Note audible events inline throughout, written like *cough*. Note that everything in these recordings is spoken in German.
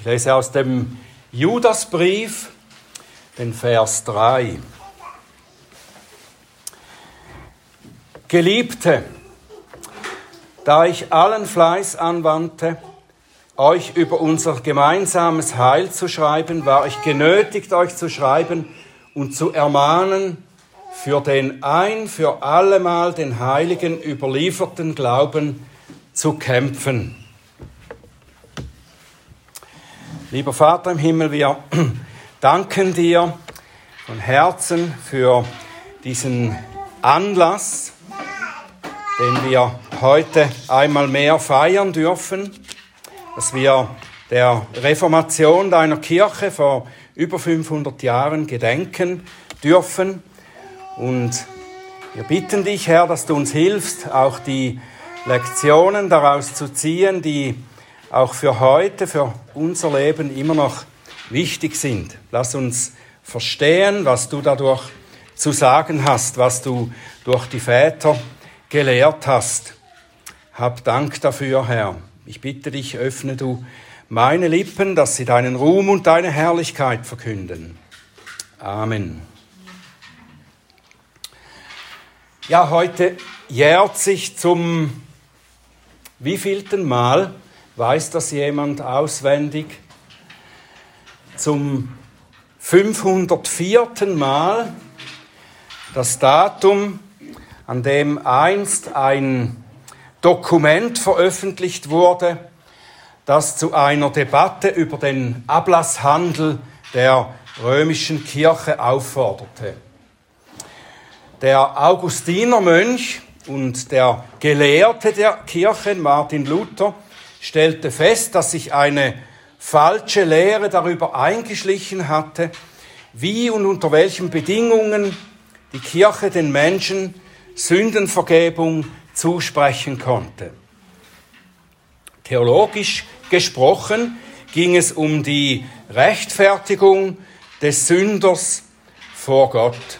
Ich lese aus dem Judasbrief, den Vers 3. Geliebte, da ich allen Fleiß anwandte, euch über unser gemeinsames Heil zu schreiben, war ich genötigt, euch zu schreiben und zu ermahnen, für den ein für allemal den Heiligen überlieferten Glauben zu kämpfen. Lieber Vater im Himmel, wir *clears throat* danken dir von Herzen für diesen Anlass, den wir heute einmal mehr feiern dürfen, dass wir der Reformation deiner Kirche vor über 500 Jahren gedenken dürfen. Und wir bitten dich, Herr, dass du uns hilfst, auch die Lektionen daraus zu ziehen, die auch für heute, für unser Leben immer noch wichtig sind. Lass uns verstehen, was du dadurch zu sagen hast, was du durch die Väter gelehrt hast. Hab Dank dafür, Herr. Ich bitte dich, öffne du meine Lippen, dass sie deinen Ruhm und deine Herrlichkeit verkünden. Amen. Ja, heute jährt sich zum wievielten Mal Weiß das jemand auswendig? Zum 504. Mal das Datum, an dem einst ein Dokument veröffentlicht wurde, das zu einer Debatte über den Ablasshandel der römischen Kirche aufforderte. Der Augustinermönch und der Gelehrte der Kirche, Martin Luther, stellte fest, dass sich eine falsche Lehre darüber eingeschlichen hatte, wie und unter welchen Bedingungen die Kirche den Menschen Sündenvergebung zusprechen konnte. Theologisch gesprochen ging es um die Rechtfertigung des Sünders vor Gott.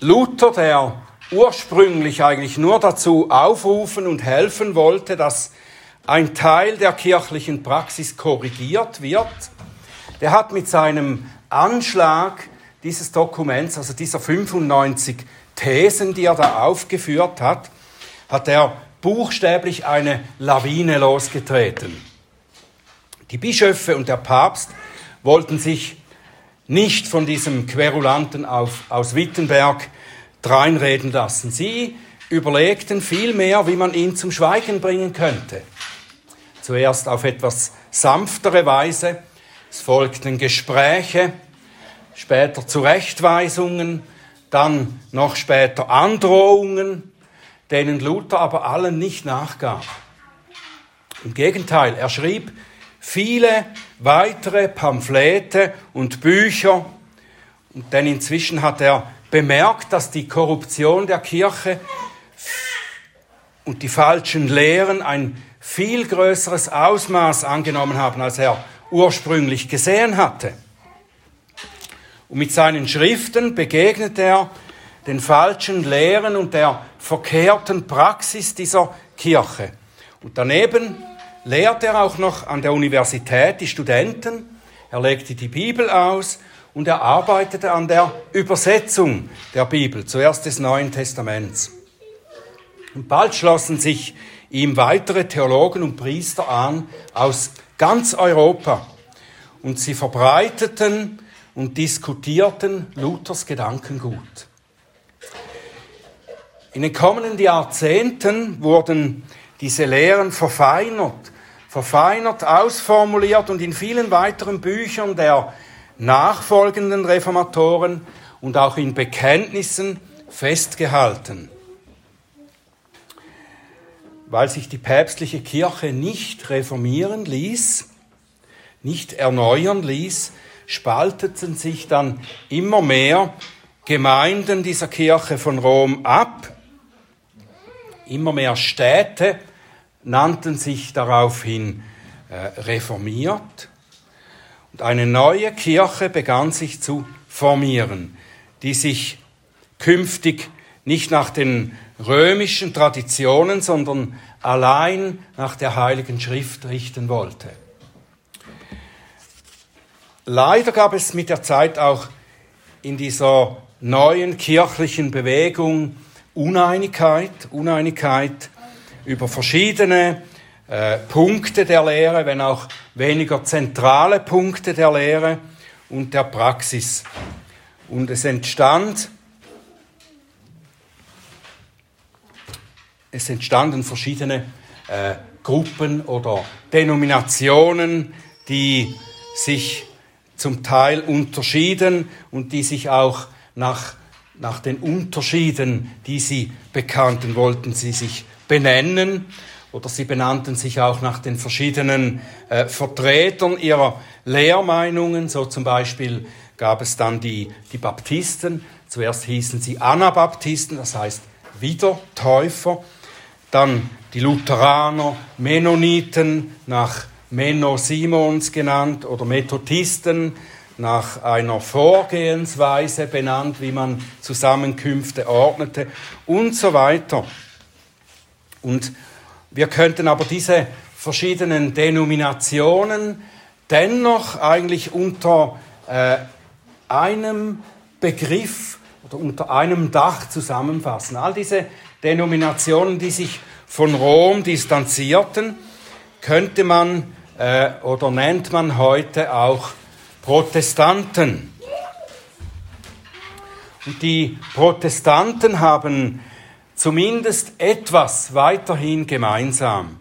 Luther, der ursprünglich eigentlich nur dazu aufrufen und helfen wollte, dass ein Teil der kirchlichen Praxis korrigiert wird, der hat mit seinem Anschlag dieses Dokuments, also dieser 95 Thesen, die er da aufgeführt hat, hat er buchstäblich eine Lawine losgetreten. Die Bischöfe und der Papst wollten sich nicht von diesem Querulanten auf, aus Wittenberg dreinreden lassen. Sie überlegten vielmehr, wie man ihn zum Schweigen bringen könnte. Zuerst auf etwas sanftere Weise, es folgten Gespräche, später Zurechtweisungen, dann noch später Androhungen, denen Luther aber allen nicht nachgab. Im Gegenteil, er schrieb viele weitere Pamphlete und Bücher, denn inzwischen hat er bemerkt, dass die Korruption der Kirche und die falschen Lehren ein viel größeres Ausmaß angenommen haben, als er ursprünglich gesehen hatte. Und mit seinen Schriften begegnet er den falschen Lehren und der verkehrten Praxis dieser Kirche. Und daneben lehrt er auch noch an der Universität die Studenten, er legte die Bibel aus und er arbeitete an der Übersetzung der Bibel, zuerst des Neuen Testaments. Und bald schlossen sich ihm weitere Theologen und Priester an aus ganz Europa und sie verbreiteten und diskutierten Luthers Gedankengut. In den kommenden Jahrzehnten wurden diese Lehren verfeinert, verfeinert, ausformuliert und in vielen weiteren Büchern der nachfolgenden Reformatoren und auch in Bekenntnissen festgehalten. Weil sich die päpstliche Kirche nicht reformieren ließ, nicht erneuern ließ, spalteten sich dann immer mehr Gemeinden dieser Kirche von Rom ab. Immer mehr Städte nannten sich daraufhin äh, reformiert. Und eine neue Kirche begann sich zu formieren, die sich künftig nicht nach den römischen Traditionen, sondern allein nach der Heiligen Schrift richten wollte. Leider gab es mit der Zeit auch in dieser neuen kirchlichen Bewegung Uneinigkeit, Uneinigkeit über verschiedene äh, Punkte der Lehre, wenn auch weniger zentrale Punkte der Lehre und der Praxis. Und es entstand, es entstanden verschiedene äh, Gruppen oder Denominationen, die sich zum Teil unterschieden und die sich auch nach, nach den Unterschieden, die sie bekannten, wollten sie sich benennen oder sie benannten sich auch nach den verschiedenen äh, Vertretern ihrer Lehrmeinungen. So zum Beispiel gab es dann die, die Baptisten. Zuerst hießen sie Anabaptisten, das heißt Wiedertäufer. Dann die Lutheraner, Mennoniten nach Menno Simons genannt oder Methodisten nach einer Vorgehensweise benannt, wie man Zusammenkünfte ordnete und so weiter. Und wir könnten aber diese verschiedenen Denominationen dennoch eigentlich unter äh, einem Begriff oder unter einem Dach zusammenfassen. All diese Denominationen, die sich von Rom distanzierten, könnte man äh, oder nennt man heute auch Protestanten. Und die Protestanten haben zumindest etwas weiterhin gemeinsam.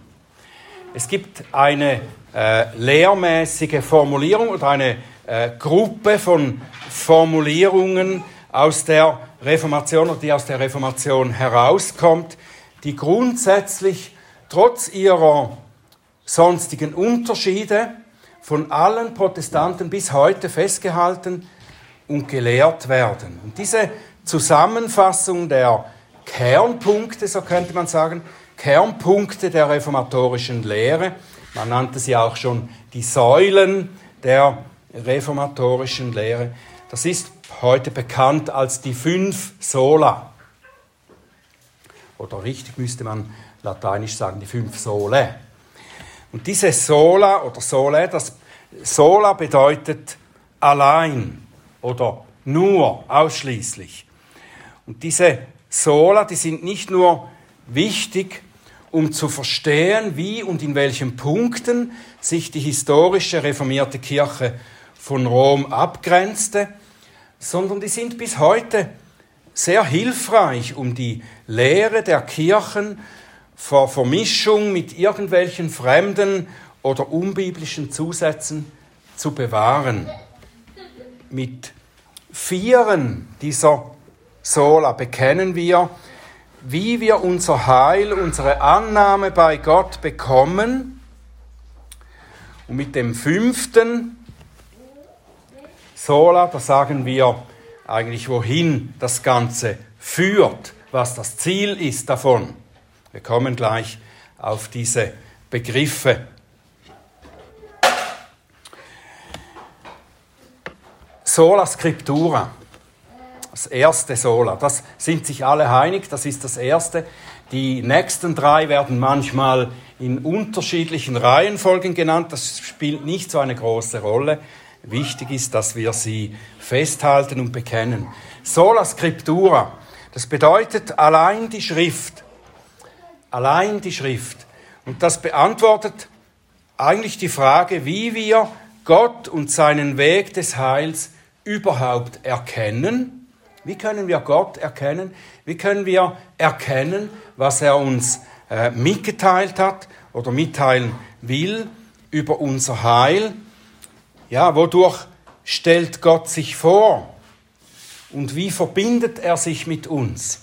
Es gibt eine äh, lehrmäßige Formulierung oder eine äh, Gruppe von Formulierungen aus der Reformation oder die aus der Reformation herauskommt, die grundsätzlich trotz ihrer sonstigen Unterschiede von allen Protestanten bis heute festgehalten und gelehrt werden. Und diese Zusammenfassung der Kernpunkte, so könnte man sagen, Kernpunkte der reformatorischen Lehre, man nannte sie auch schon die Säulen der reformatorischen Lehre, das ist heute bekannt als die fünf Sola. Oder richtig müsste man lateinisch sagen, die fünf Sole. Und diese Sola oder Sole, das Sola bedeutet allein oder nur, ausschließlich. Und diese Sola, die sind nicht nur wichtig, um zu verstehen, wie und in welchen Punkten sich die historische reformierte Kirche von Rom abgrenzte, sondern die sind bis heute sehr hilfreich, um die Lehre der Kirchen vor Vermischung mit irgendwelchen fremden oder unbiblischen Zusätzen zu bewahren. Mit vieren dieser Sola bekennen wir, wie wir unser Heil, unsere Annahme bei Gott bekommen. Und mit dem fünften Sola, da sagen wir eigentlich, wohin das Ganze führt, was das Ziel ist davon. Wir kommen gleich auf diese Begriffe. Sola Scriptura, das erste Sola, das sind sich alle einig, das ist das erste. Die nächsten drei werden manchmal in unterschiedlichen Reihenfolgen genannt, das spielt nicht so eine große Rolle. Wichtig ist, dass wir sie festhalten und bekennen. Sola Scriptura, das bedeutet allein die Schrift. Allein die Schrift. Und das beantwortet eigentlich die Frage, wie wir Gott und seinen Weg des Heils überhaupt erkennen. Wie können wir Gott erkennen? Wie können wir erkennen, was er uns äh, mitgeteilt hat oder mitteilen will über unser Heil? Ja, wodurch stellt Gott sich vor? Und wie verbindet er sich mit uns?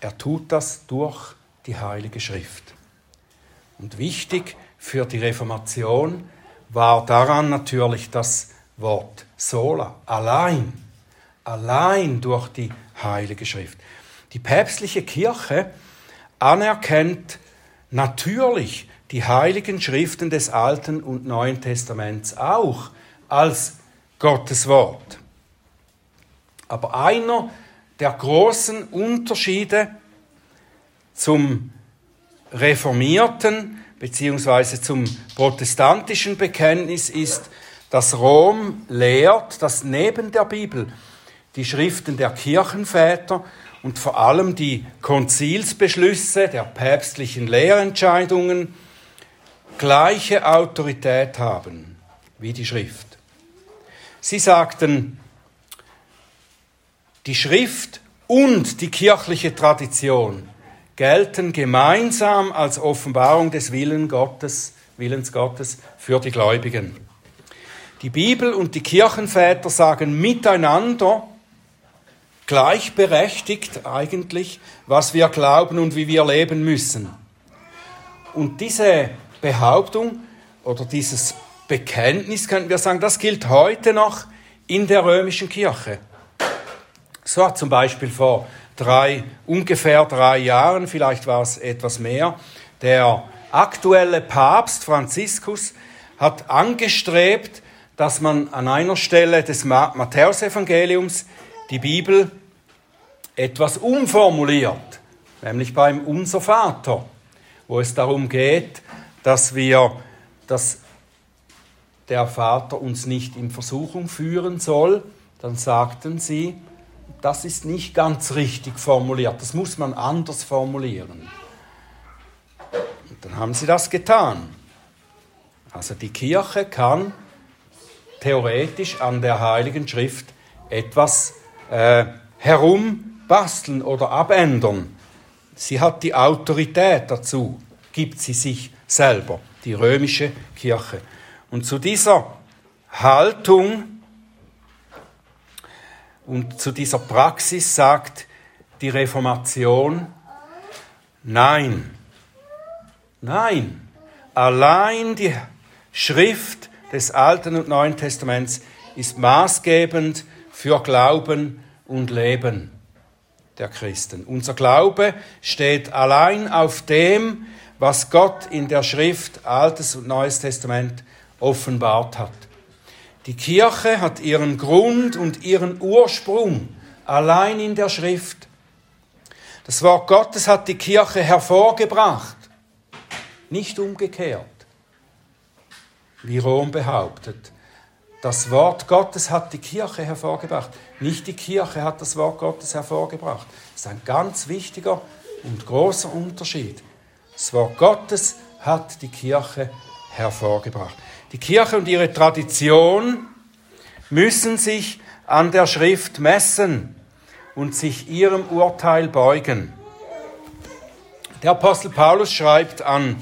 Er tut das durch die Heilige Schrift. Und wichtig für die Reformation war daran natürlich das Wort sola, allein, allein durch die Heilige Schrift. Die päpstliche Kirche anerkennt natürlich die heiligen Schriften des Alten und Neuen Testaments auch als Gottes Wort. Aber einer der großen Unterschiede zum reformierten bzw. zum protestantischen Bekenntnis ist, dass Rom lehrt, dass neben der Bibel die Schriften der Kirchenväter und vor allem die Konzilsbeschlüsse der päpstlichen Lehrentscheidungen gleiche Autorität haben wie die Schrift. Sie sagten, die Schrift und die kirchliche Tradition gelten gemeinsam als Offenbarung des Willens Gottes, Willens Gottes für die Gläubigen. Die Bibel und die Kirchenväter sagen miteinander, gleichberechtigt eigentlich, was wir glauben und wie wir leben müssen. Und diese Behauptung oder dieses Bekenntnis, könnten wir sagen, das gilt heute noch in der römischen Kirche. So hat zum Beispiel vor drei, ungefähr drei Jahren, vielleicht war es etwas mehr, der aktuelle Papst Franziskus hat angestrebt, dass man an einer Stelle des Matthäusevangeliums die Bibel etwas umformuliert, nämlich beim Unser Vater, wo es darum geht, dass wir, dass der Vater uns nicht in Versuchung führen soll, dann sagten sie, das ist nicht ganz richtig formuliert, das muss man anders formulieren. Und dann haben sie das getan. Also die Kirche kann theoretisch an der Heiligen Schrift etwas äh, herumbasteln oder abändern. Sie hat die Autorität dazu, gibt sie sich selber, die römische Kirche. Und zu dieser Haltung und zu dieser Praxis sagt die Reformation, nein, nein, allein die Schrift des Alten und Neuen Testaments ist maßgebend für Glauben und Leben der Christen. Unser Glaube steht allein auf dem, was Gott in der Schrift Altes und Neues Testament offenbart hat. Die Kirche hat ihren Grund und ihren Ursprung allein in der Schrift. Das Wort Gottes hat die Kirche hervorgebracht, nicht umgekehrt, wie Rom behauptet. Das Wort Gottes hat die Kirche hervorgebracht, nicht die Kirche hat das Wort Gottes hervorgebracht. Das ist ein ganz wichtiger und großer Unterschied. Das Wort Gottes hat die Kirche hervorgebracht. Die Kirche und ihre Tradition müssen sich an der Schrift messen und sich ihrem Urteil beugen. Der Apostel Paulus schreibt an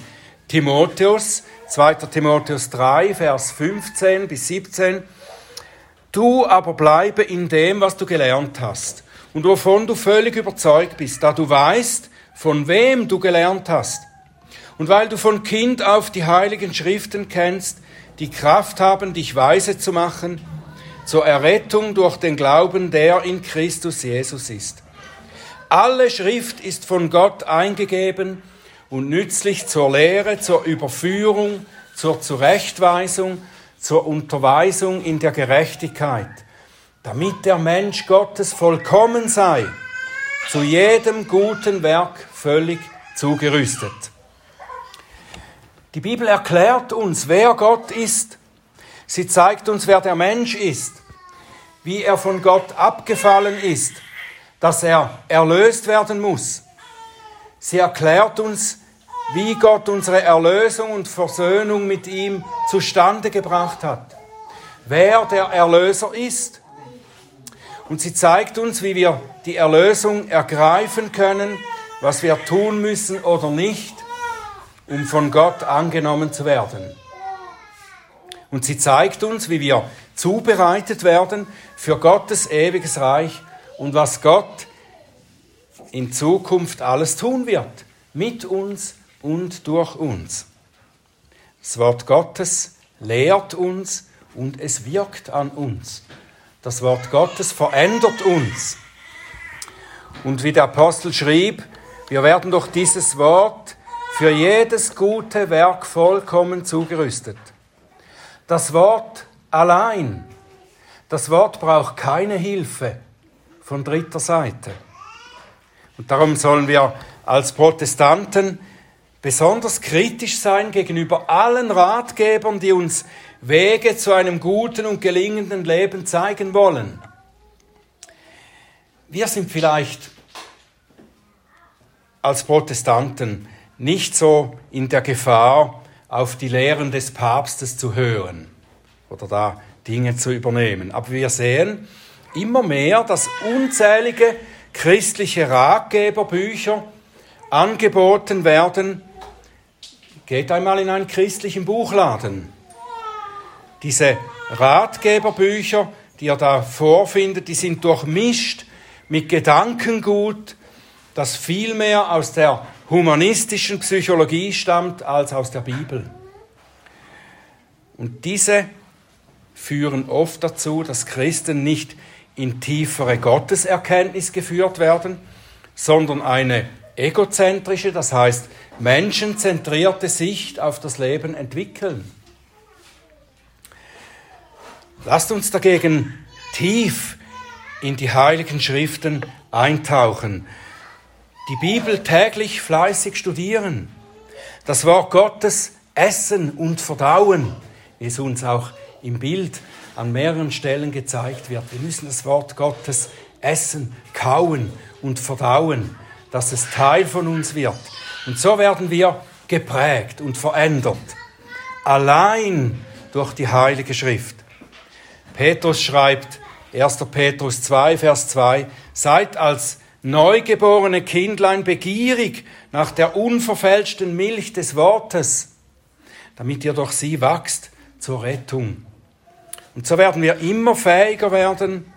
Timotheus, 2. Timotheus 3, Vers 15 bis 17, Du aber bleibe in dem, was du gelernt hast und wovon du völlig überzeugt bist, da du weißt, von wem du gelernt hast. Und weil du von Kind auf die heiligen Schriften kennst, die Kraft haben, dich weise zu machen, zur Errettung durch den Glauben, der in Christus Jesus ist. Alle Schrift ist von Gott eingegeben und nützlich zur Lehre, zur Überführung, zur Zurechtweisung, zur Unterweisung in der Gerechtigkeit, damit der Mensch Gottes vollkommen sei, zu jedem guten Werk völlig zugerüstet. Die Bibel erklärt uns, wer Gott ist. Sie zeigt uns, wer der Mensch ist, wie er von Gott abgefallen ist, dass er erlöst werden muss. Sie erklärt uns, wie Gott unsere Erlösung und Versöhnung mit ihm zustande gebracht hat, wer der Erlöser ist. Und sie zeigt uns, wie wir die Erlösung ergreifen können, was wir tun müssen oder nicht, um von Gott angenommen zu werden. Und sie zeigt uns, wie wir zubereitet werden für Gottes ewiges Reich und was Gott in Zukunft alles tun wird, mit uns und durch uns. Das Wort Gottes lehrt uns und es wirkt an uns. Das Wort Gottes verändert uns. Und wie der Apostel schrieb, wir werden durch dieses Wort für jedes gute Werk vollkommen zugerüstet. Das Wort allein, das Wort braucht keine Hilfe. von dritter Seite. Und darum sollen wir als Protestanten besonders kritisch sein gegenüber allen Ratgebern, die uns Wege zu einem guten und gelingenden Leben zeigen wollen. Wir sind vielleicht als Protestanten nicht so in der Gefahr, auf die Lehren des Papstes zu hören oder da Dinge zu übernehmen. Aber wir sehen immer mehr, dass unzählige christliche Ratgeberbücher angeboten werden. Geht einmal in einen christlichen Buchladen. Diese Ratgeberbücher, die ihr da vorfindet, die sind durchmischt mit Gedankengut, das viel mehr aus der humanistischen Psychologie stammt als aus der Bibel. Und diese führen oft dazu, dass Christen nicht in tiefere Gotteserkenntnis geführt werden, sondern eine egozentrische, das heißt menschenzentrierte Sicht auf das Leben entwickeln. Lasst uns dagegen tief in die heiligen Schriften eintauchen, die Bibel täglich fleißig studieren, das Wort Gottes essen und verdauen, wie es uns auch im Bild an mehreren Stellen gezeigt wird. Wir müssen das Wort Gottes essen, kauen und verdauen, dass es Teil von uns wird. Und so werden wir geprägt und verändert, allein durch die Heilige Schrift. Petrus schreibt, 1. Petrus 2, Vers 2, seid als neugeborene Kindlein begierig nach der unverfälschten Milch des Wortes, damit ihr durch sie wachst zur Rettung. Und so werden wir immer fähiger werden,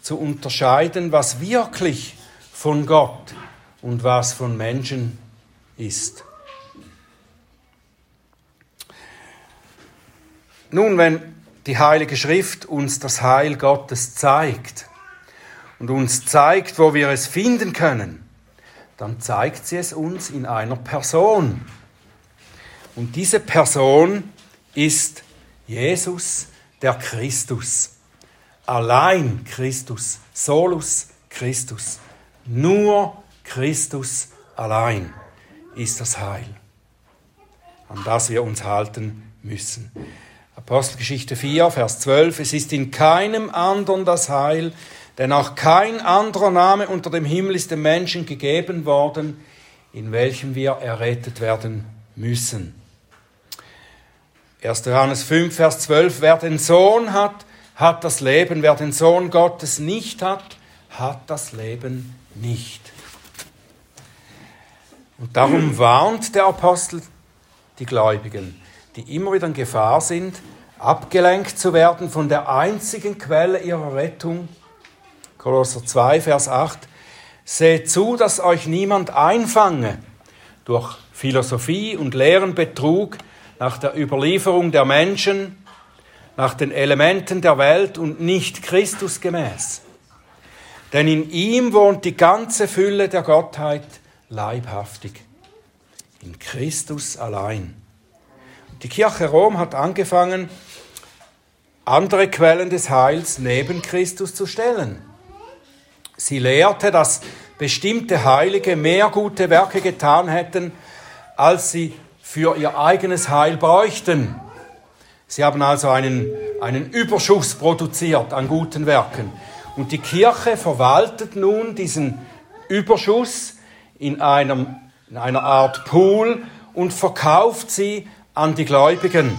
zu unterscheiden, was wirklich von Gott und was von Menschen ist. Nun, wenn die Heilige Schrift uns das Heil Gottes zeigt und uns zeigt, wo wir es finden können, dann zeigt sie es uns in einer Person. Und diese Person ist Jesus, der Christus. Allein Christus, solus Christus. Nur Christus allein ist das Heil, an das wir uns halten müssen. Apostelgeschichte 4, Vers 12. Es ist in keinem anderen das Heil, denn auch kein anderer Name unter dem Himmel ist dem Menschen gegeben worden, in welchem wir errettet werden müssen. 1. Johannes 5, Vers 12. Wer den Sohn hat, hat das Leben. Wer den Sohn Gottes nicht hat, hat das Leben nicht. Und darum warnt der Apostel die Gläubigen, die immer wieder in Gefahr sind, abgelenkt zu werden von der einzigen Quelle ihrer Rettung. Kolosser 2, Vers 8. Seht zu, dass euch niemand einfange durch Philosophie und leeren Betrug nach der Überlieferung der Menschen, nach den Elementen der Welt und nicht Christus gemäß. Denn in ihm wohnt die ganze Fülle der Gottheit leibhaftig. In Christus allein. Die Kirche Rom hat angefangen, andere Quellen des Heils neben Christus zu stellen. Sie lehrte, dass bestimmte Heilige mehr gute Werke getan hätten, als sie für ihr eigenes Heil bräuchten. Sie haben also einen, einen Überschuss produziert an guten Werken. Und die Kirche verwaltet nun diesen Überschuss in, einem, in einer Art Pool und verkauft sie an die Gläubigen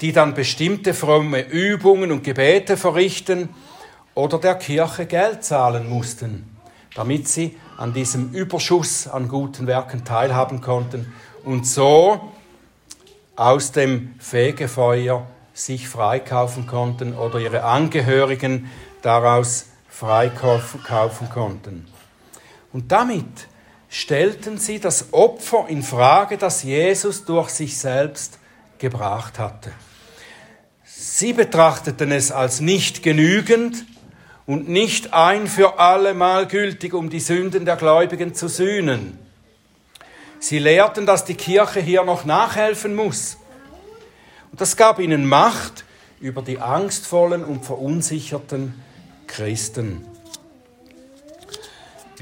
die dann bestimmte fromme Übungen und Gebete verrichten oder der Kirche Geld zahlen mussten, damit sie an diesem Überschuss an guten Werken teilhaben konnten und so aus dem Fegefeuer sich freikaufen konnten oder ihre Angehörigen daraus freikaufen konnten. Und damit stellten sie das Opfer in Frage, das Jesus durch sich selbst gebracht hatte. Sie betrachteten es als nicht genügend und nicht ein für allemal gültig, um die Sünden der Gläubigen zu sühnen. Sie lehrten, dass die Kirche hier noch nachhelfen muss. Und das gab ihnen Macht über die angstvollen und verunsicherten Christen.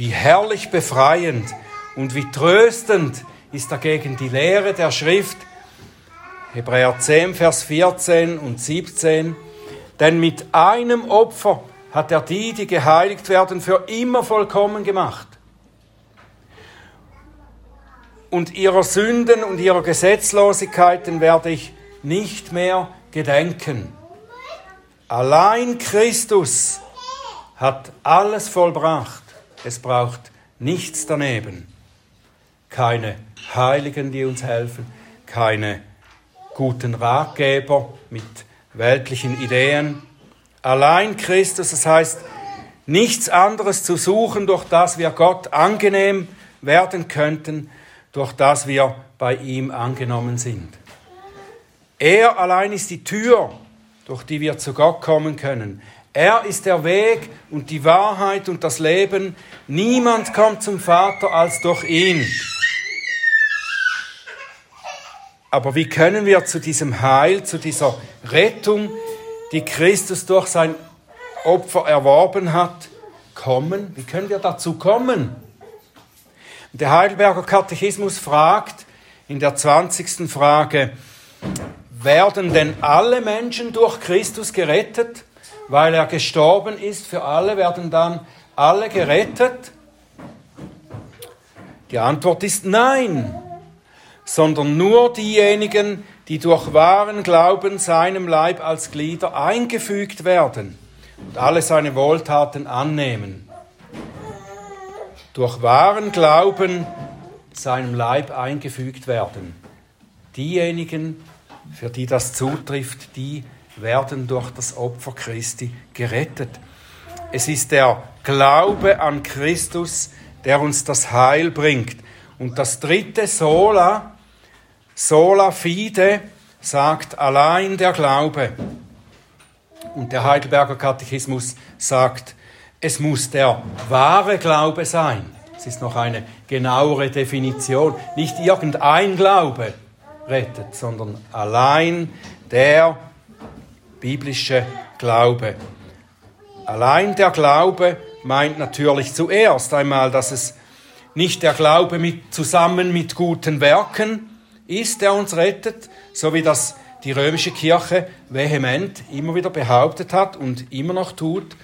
Wie herrlich befreiend und wie tröstend ist dagegen die Lehre der Schrift, Hebräer 10, Vers 14 und 17. Denn mit einem Opfer hat er die, die geheiligt werden, für immer vollkommen gemacht. Und ihrer Sünden und ihrer Gesetzlosigkeiten werde ich nicht mehr gedenken. Allein Christus hat alles vollbracht. Es braucht nichts daneben. Keine Heiligen, die uns helfen, keine guten Ratgeber mit weltlichen Ideen. Allein Christus, das heißt, nichts anderes zu suchen, durch das wir Gott angenehm werden könnten, durch das wir bei ihm angenommen sind. Er allein ist die Tür, durch die wir zu Gott kommen können. Er ist der Weg und die Wahrheit und das Leben. Niemand kommt zum Vater als durch ihn. Aber wie können wir zu diesem Heil, zu dieser Rettung, die Christus durch sein Opfer erworben hat, kommen? Wie können wir dazu kommen? Der Heidelberger Katechismus fragt in der 20. Frage, werden denn alle Menschen durch Christus gerettet? Weil er gestorben ist für alle, werden dann alle gerettet? Die Antwort ist nein sondern nur diejenigen, die durch wahren Glauben seinem Leib als Glieder eingefügt werden und alle seine Wohltaten annehmen. Durch wahren Glauben seinem Leib eingefügt werden. Diejenigen, für die das zutrifft, die werden durch das Opfer Christi gerettet. Es ist der Glaube an Christus, der uns das Heil bringt. Und das dritte Sola, Sola fide sagt allein der Glaube. Und der Heidelberger Katechismus sagt, es muss der wahre Glaube sein. Es ist noch eine genauere Definition. Nicht irgendein Glaube rettet, sondern allein der biblische Glaube. Allein der Glaube meint natürlich zuerst einmal, dass es nicht der Glaube mit, zusammen mit guten Werken ist, der uns rettet, so wie das die römische Kirche vehement immer wieder behauptet hat und immer noch tut.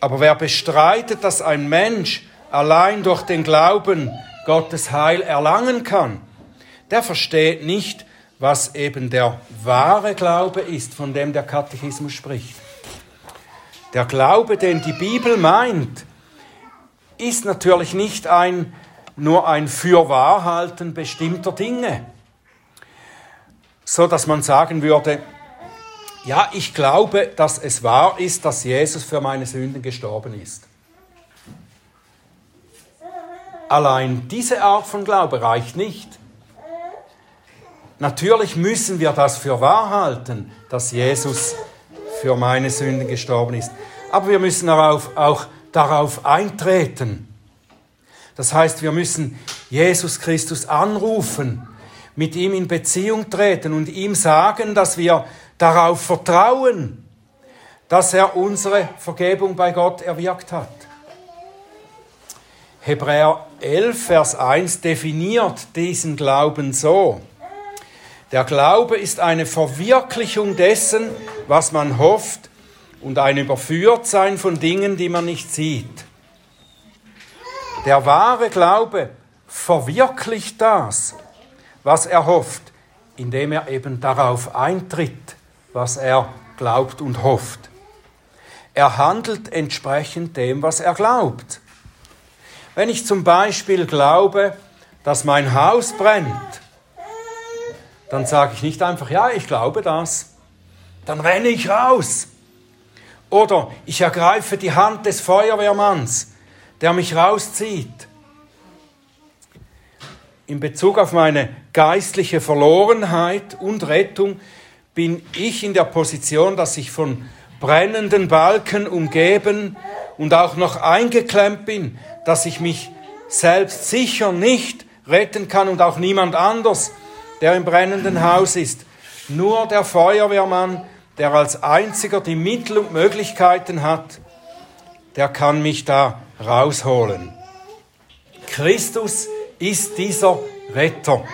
Aber wer bestreitet, dass ein Mensch allein durch den Glauben Gottes Heil erlangen kann, der versteht nicht, was eben der wahre Glaube ist, von dem der Katechismus spricht. Der Glaube, den die Bibel meint, ist natürlich nicht ein nur ein Fürwahrhalten bestimmter Dinge, so dass man sagen würde, ja, ich glaube, dass es wahr ist, dass Jesus für meine Sünden gestorben ist. Allein diese Art von Glaube reicht nicht. Natürlich müssen wir das für wahr halten, dass Jesus für meine Sünden gestorben ist. Aber wir müssen darauf, auch darauf eintreten. Das heißt, wir müssen Jesus Christus anrufen, mit ihm in Beziehung treten und ihm sagen, dass wir darauf vertrauen, dass er unsere Vergebung bei Gott erwirkt hat. Hebräer 11, Vers 1 definiert diesen Glauben so. Der Glaube ist eine Verwirklichung dessen, was man hofft und ein Überführtsein von Dingen, die man nicht sieht. Der wahre Glaube verwirklicht das, was er hofft, indem er eben darauf eintritt, was er glaubt und hofft. Er handelt entsprechend dem, was er glaubt. Wenn ich zum Beispiel glaube, dass mein Haus brennt, dann sage ich nicht einfach, ja, ich glaube das. Dann renne ich raus. Oder ich ergreife die Hand des Feuerwehrmanns der mich rauszieht. In Bezug auf meine geistliche Verlorenheit und Rettung bin ich in der Position, dass ich von brennenden Balken umgeben und auch noch eingeklemmt bin, dass ich mich selbst sicher nicht retten kann und auch niemand anders, der im brennenden Haus ist. Nur der Feuerwehrmann, der als einziger die Mittel und Möglichkeiten hat, der kann mich da rausholen. Christus ist dieser Retter,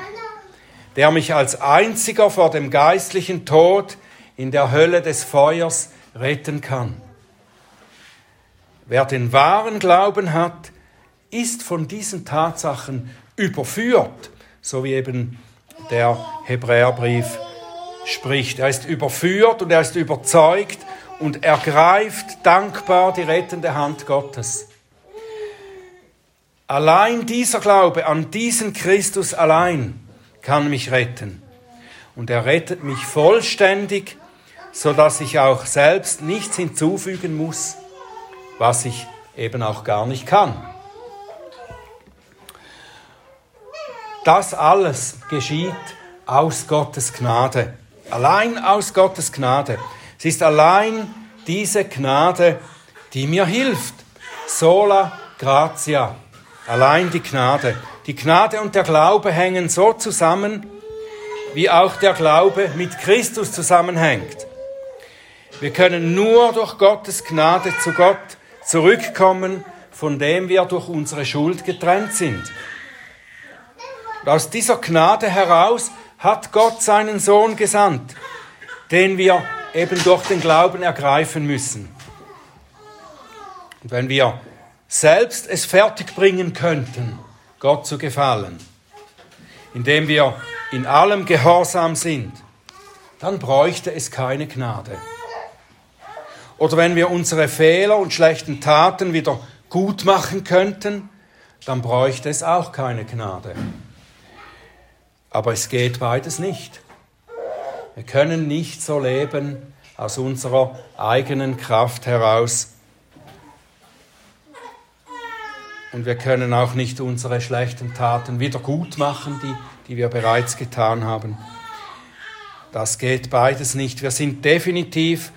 der mich als einziger vor dem geistlichen Tod in der Hölle des Feuers retten kann. Wer den wahren Glauben hat, ist von diesen Tatsachen überführt, so wie eben der Hebräerbrief spricht. Er ist überführt und er ist überzeugt und ergreift dankbar die rettende Hand Gottes. Allein dieser Glaube an diesen Christus allein kann mich retten. Und er rettet mich vollständig, so dass ich auch selbst nichts hinzufügen muss, was ich eben auch gar nicht kann. Das alles geschieht aus Gottes Gnade. Allein aus Gottes Gnade. Es ist allein diese Gnade, die mir hilft. Sola gratia. Allein die Gnade. Die Gnade und der Glaube hängen so zusammen, wie auch der Glaube mit Christus zusammenhängt. Wir können nur durch Gottes Gnade zu Gott zurückkommen, von dem wir durch unsere Schuld getrennt sind. Und aus dieser Gnade heraus hat Gott seinen Sohn gesandt, den wir eben durch den Glauben ergreifen müssen. Und wenn wir selbst es fertigbringen könnten, Gott zu gefallen, indem wir in allem gehorsam sind, dann bräuchte es keine Gnade. Oder wenn wir unsere Fehler und schlechten Taten wieder gut machen könnten, dann bräuchte es auch keine Gnade. Aber es geht beides nicht. Wir können nicht so leben aus unserer eigenen Kraft heraus. Und wir können auch nicht unsere schlechten Taten wieder gut machen, die, die wir bereits getan haben. Das geht beides nicht. Wir sind definitiv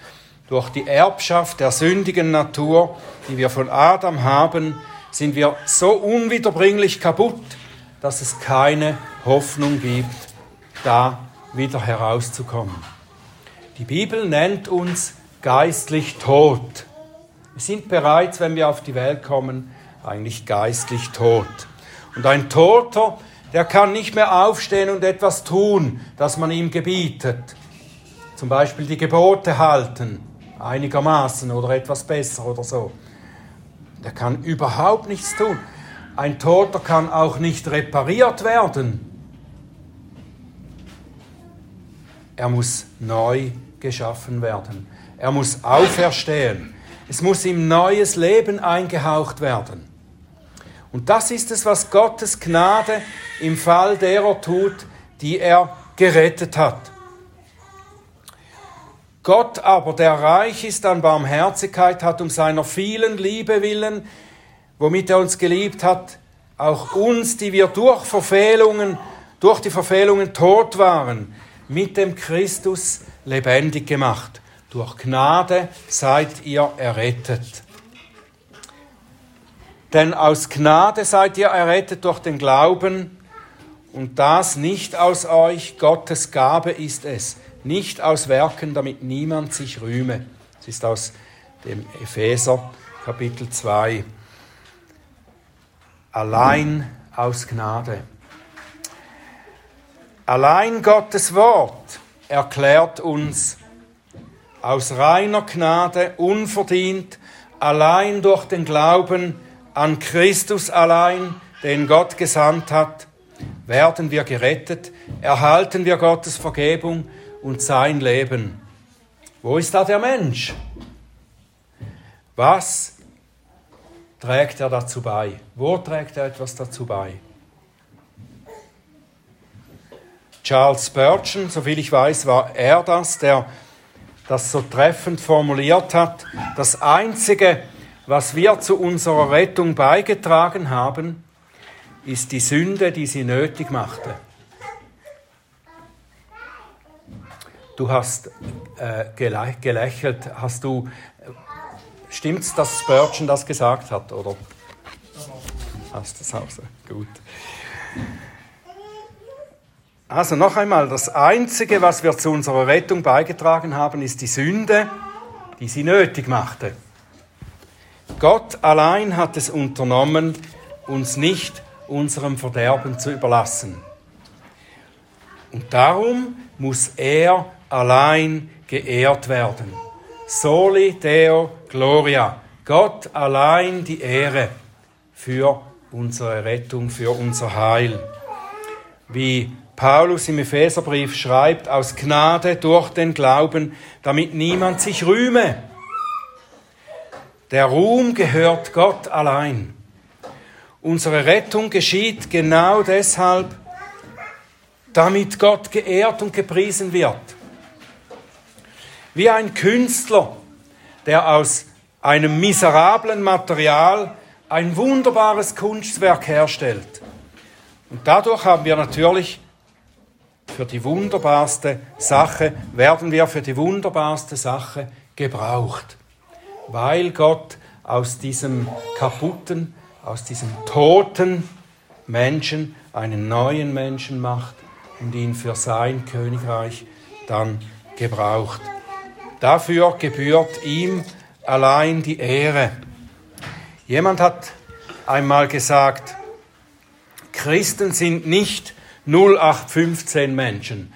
durch die Erbschaft der sündigen Natur, die wir von Adam haben, sind wir so unwiederbringlich kaputt, dass es keine Hoffnung gibt, da wieder herauszukommen. Die Bibel nennt uns geistlich tot. Wir sind bereits, wenn wir auf die Welt kommen, eigentlich geistlich tot. Und ein Toter, der kann nicht mehr aufstehen und etwas tun, das man ihm gebietet. Zum Beispiel die Gebote halten, einigermaßen oder etwas besser oder so. Der kann überhaupt nichts tun. Ein Toter kann auch nicht repariert werden. Er muss neu geschaffen werden. Er muss auferstehen. Es muss ihm neues Leben eingehaucht werden. Und das ist es, was Gottes Gnade im Fall derer tut, die er gerettet hat. Gott aber, der reich ist an Barmherzigkeit, hat um seiner vielen Liebe willen, womit er uns geliebt hat, auch uns, die wir durch Verfehlungen, durch die Verfehlungen tot waren, mit dem Christus lebendig gemacht. Durch Gnade seid ihr errettet. Denn aus Gnade seid ihr errettet durch den Glauben und das nicht aus euch, Gottes Gabe ist es, nicht aus Werken, damit niemand sich rühme. Es ist aus dem Epheser Kapitel 2. Allein aus Gnade. Allein Gottes Wort erklärt uns aus reiner Gnade, unverdient, allein durch den Glauben an Christus allein, den Gott gesandt hat, werden wir gerettet, erhalten wir Gottes Vergebung und sein Leben. Wo ist da der Mensch? Was trägt er dazu bei? Wo trägt er etwas dazu bei? Charles Spurgeon, soviel ich weiß, war er das, der das so treffend formuliert hat. Das Einzige, was wir zu unserer Rettung beigetragen haben, ist die Sünde, die sie nötig machte. Du hast äh, gelächelt. Hast du, stimmt's, dass Spurgeon das gesagt hat, oder? Hast das auch so? Gut. Also noch einmal, das Einzige, was wir zu unserer Rettung beigetragen haben, ist die Sünde, die sie nötig machte. Gott allein hat es unternommen, uns nicht unserem Verderben zu überlassen. Und darum muss er allein geehrt werden. Soli Deo Gloria. Gott allein die Ehre für unsere Rettung, für unser Heil. Wie Paulus im Epheserbrief schreibt, aus Gnade durch den Glauben, damit niemand sich rühme. Der Ruhm gehört Gott allein. Unsere Rettung geschieht genau deshalb, damit Gott geehrt und gepriesen wird. Wie ein Künstler, der aus einem miserablen Material ein wunderbares Kunstwerk herstellt. Und dadurch haben wir natürlich für die wunderbarste Sache, werden wir für die wunderbarste Sache gebraucht. Weil Gott aus diesem kaputten, aus diesem toten Menschen einen neuen Menschen macht und ihn für sein Königreich dann gebraucht. Dafür gebührt ihm allein die Ehre. Jemand hat einmal gesagt, Christen sind nicht 0815 Menschen.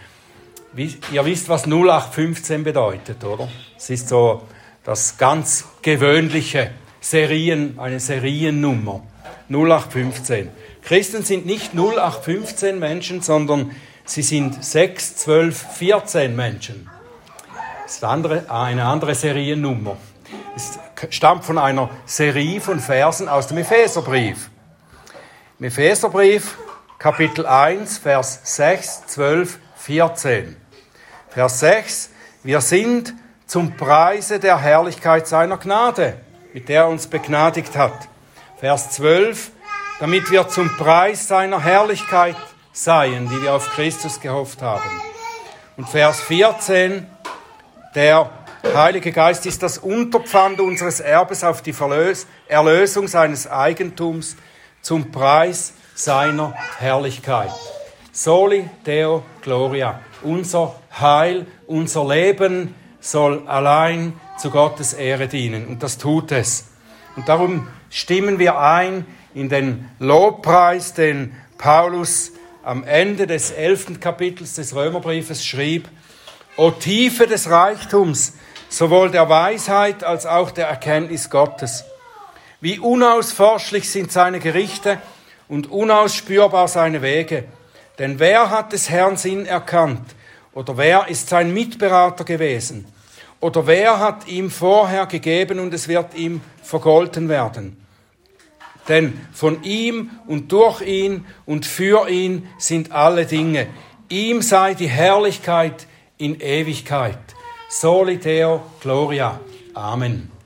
Ihr wisst, was 0815 bedeutet, oder? Es ist so das ganz gewöhnliche Serien, eine Seriennummer. 0815. Christen sind nicht 0815 Menschen, sondern sie sind 6, 12, 14 Menschen. Das ist eine andere Seriennummer. Es stammt von einer Serie von Versen aus dem Epheserbrief. Im Epheserbrief, Kapitel 1, Vers 6, 12, 14. Vers 6, wir sind zum Preise der Herrlichkeit seiner Gnade, mit der er uns begnadigt hat. Vers 12, damit wir zum Preis seiner Herrlichkeit seien, die wir auf Christus gehofft haben. Und Vers 14, der Heilige Geist ist das Unterpfand unseres Erbes auf die Erlösung seines Eigentums zum Preis seiner Herrlichkeit. Soli Deo Gloria. Unser Heil, unser Leben soll allein zu Gottes Ehre dienen. Und das tut es. Und darum stimmen wir ein in den Lobpreis, den Paulus am Ende des elften Kapitels des Römerbriefes schrieb. O Tiefe des Reichtums, sowohl der Weisheit als auch der Erkenntnis Gottes. Wie unausforschlich sind seine Gerichte und unausspürbar seine Wege. Denn wer hat des Herrn Sinn erkannt? Oder wer ist sein Mitberater gewesen? Oder wer hat ihm vorher gegeben und es wird ihm vergolten werden? Denn von ihm und durch ihn und für ihn sind alle Dinge. Ihm sei die Herrlichkeit in Ewigkeit. Soli Deo Gloria. Amen.